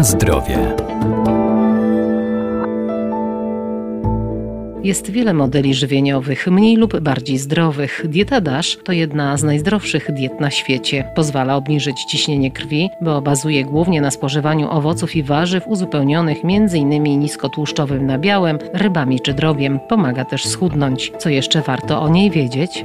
Na zdrowie. Jest wiele modeli żywieniowych, mniej lub bardziej zdrowych. Dieta DASH to jedna z najzdrowszych diet na świecie. Pozwala obniżyć ciśnienie krwi, bo bazuje głównie na spożywaniu owoców i warzyw uzupełnionych m.in. niskotłuszczowym nabiałem, rybami czy drobiem. Pomaga też schudnąć. Co jeszcze warto o niej wiedzieć?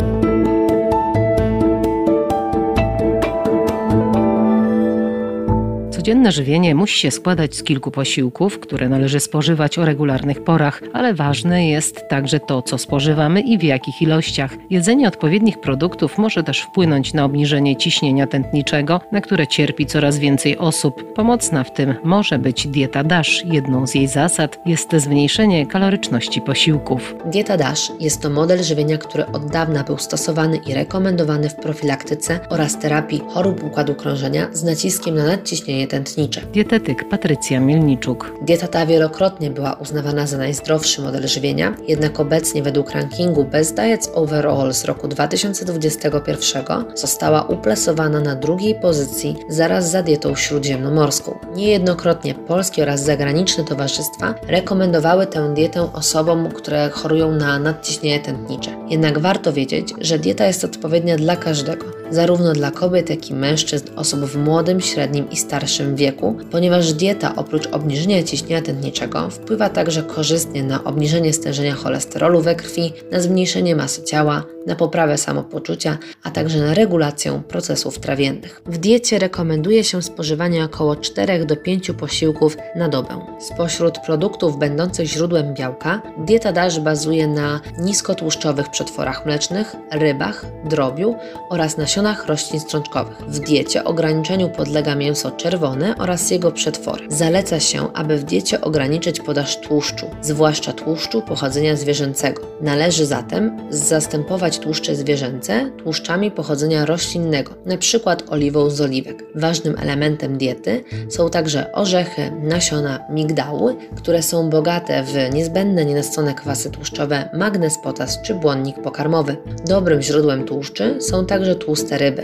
Codzienne żywienie musi się składać z kilku posiłków, które należy spożywać o regularnych porach, ale ważne jest także to, co spożywamy i w jakich ilościach. Jedzenie odpowiednich produktów może też wpłynąć na obniżenie ciśnienia tętniczego, na które cierpi coraz więcej osób. Pomocna w tym może być dieta DASH. Jedną z jej zasad jest zmniejszenie kaloryczności posiłków. Dieta DASH jest to model żywienia, który od dawna był stosowany i rekomendowany w profilaktyce oraz terapii chorób układu krążenia z naciskiem na nadciśnienie tętnicze tętnicze. Dietetyk Patrycja Mielniczuk. Dieta ta wielokrotnie była uznawana za najzdrowszy model żywienia, jednak obecnie według rankingu Best Diets Overall z roku 2021 została uplasowana na drugiej pozycji zaraz za dietą śródziemnomorską. Niejednokrotnie polskie oraz zagraniczne towarzystwa rekomendowały tę dietę osobom, które chorują na nadciśnienie tętnicze. Jednak warto wiedzieć, że dieta jest odpowiednia dla każdego, zarówno dla kobiet, jak i mężczyzn, osób w młodym, średnim i starszym wieku, ponieważ dieta oprócz obniżenia ciśnienia tętniczego wpływa także korzystnie na obniżenie stężenia cholesterolu we krwi, na zmniejszenie masy ciała, na poprawę samopoczucia, a także na regulację procesów trawiennych. W diecie rekomenduje się spożywanie około 4 do 5 posiłków na dobę. Spośród produktów będących źródłem białka, dieta DASH bazuje na niskotłuszczowych przetworach mlecznych, rybach, drobiu oraz nasionach roślin strączkowych. W diecie ograniczeniu podlega mięso czerwone oraz jego przetwory. Zaleca się, aby w diecie ograniczyć podaż tłuszczu, zwłaszcza tłuszczu pochodzenia zwierzęcego. Należy zatem zastępować tłuszcze zwierzęce tłuszczami pochodzenia roślinnego, np. oliwą z oliwek. Ważnym elementem diety są także orzechy, nasiona, migdały, które są bogate w niezbędne nienasycone kwasy tłuszczowe magnez, potas czy błonnik pokarmowy. Dobrym źródłem tłuszczy są także tłuste ryby.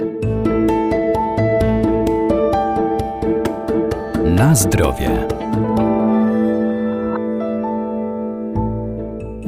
Na zdrowie.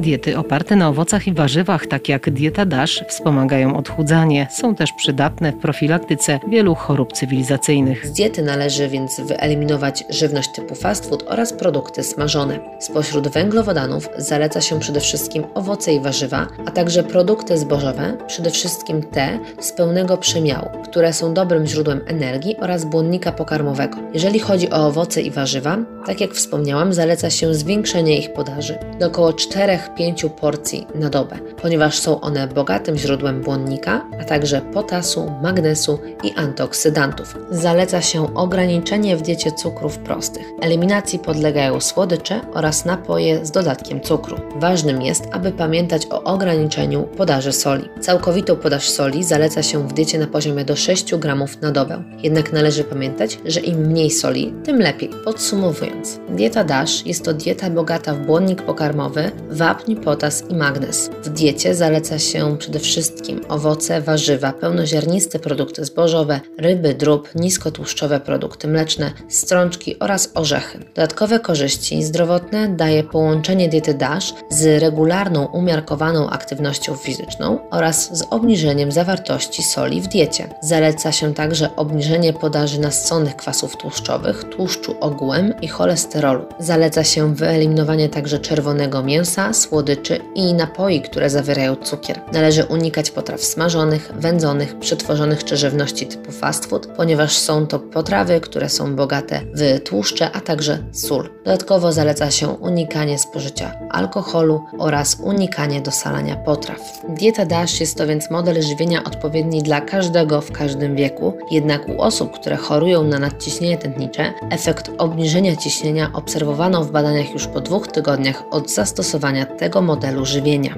Diety oparte na owocach i warzywach, tak jak dieta DASH, wspomagają odchudzanie. Są też przydatne w profilaktyce wielu chorób cywilizacyjnych. Z diety należy więc wyeliminować żywność typu fast food oraz produkty smażone. Spośród węglowodanów zaleca się przede wszystkim owoce i warzywa, a także produkty zbożowe, przede wszystkim te z pełnego przemiału, które są dobrym źródłem energii oraz błonnika pokarmowego. Jeżeli chodzi o owoce i warzywa, tak jak wspomniałam, zaleca się zwiększenie ich podaży do około 4 5 porcji na dobę, ponieważ są one bogatym źródłem błonnika, a także potasu, magnesu i antyoksydantów. Zaleca się ograniczenie w diecie cukrów prostych. Eliminacji podlegają słodycze oraz napoje z dodatkiem cukru. Ważnym jest, aby pamiętać o ograniczeniu podaży soli. Całkowitą podaż soli zaleca się w diecie na poziomie do 6 gramów na dobę. Jednak należy pamiętać, że im mniej soli, tym lepiej. Podsumowując, dieta DASH jest to dieta bogata w błonnik pokarmowy, wapń wapń, potas i magnez. W diecie zaleca się przede wszystkim owoce, warzywa, pełnoziarniste produkty zbożowe, ryby, drób, niskotłuszczowe produkty mleczne, strączki oraz orzechy. Dodatkowe korzyści zdrowotne daje połączenie diety DASH z regularną, umiarkowaną aktywnością fizyczną oraz z obniżeniem zawartości soli w diecie. Zaleca się także obniżenie podaży nasyconych kwasów tłuszczowych, tłuszczu ogółem i cholesterolu. Zaleca się wyeliminowanie także czerwonego mięsa, słodyczy i napoi, które zawierają cukier. Należy unikać potraw smażonych, wędzonych, przetworzonych czy żywności typu fast food, ponieważ są to potrawy, które są bogate w tłuszcze, a także sól. Dodatkowo zaleca się unikanie spożycia alkoholu oraz unikanie dosalania potraw. Dieta DASH jest to więc model żywienia odpowiedni dla każdego w każdym wieku, jednak u osób, które chorują na nadciśnienie tętnicze, efekt obniżenia ciśnienia obserwowano w badaniach już po dwóch tygodniach od zastosowania tego modelu żywienia.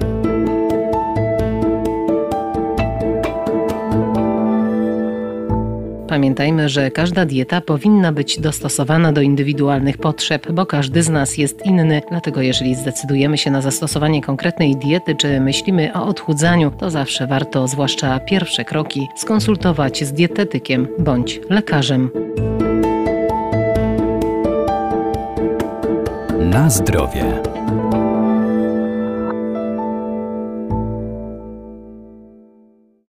Pamiętajmy, że każda dieta powinna być dostosowana do indywidualnych potrzeb, bo każdy z nas jest inny. Dlatego, jeżeli zdecydujemy się na zastosowanie konkretnej diety, czy myślimy o odchudzaniu, to zawsze warto, zwłaszcza pierwsze kroki, skonsultować z dietetykiem bądź lekarzem. Na zdrowie.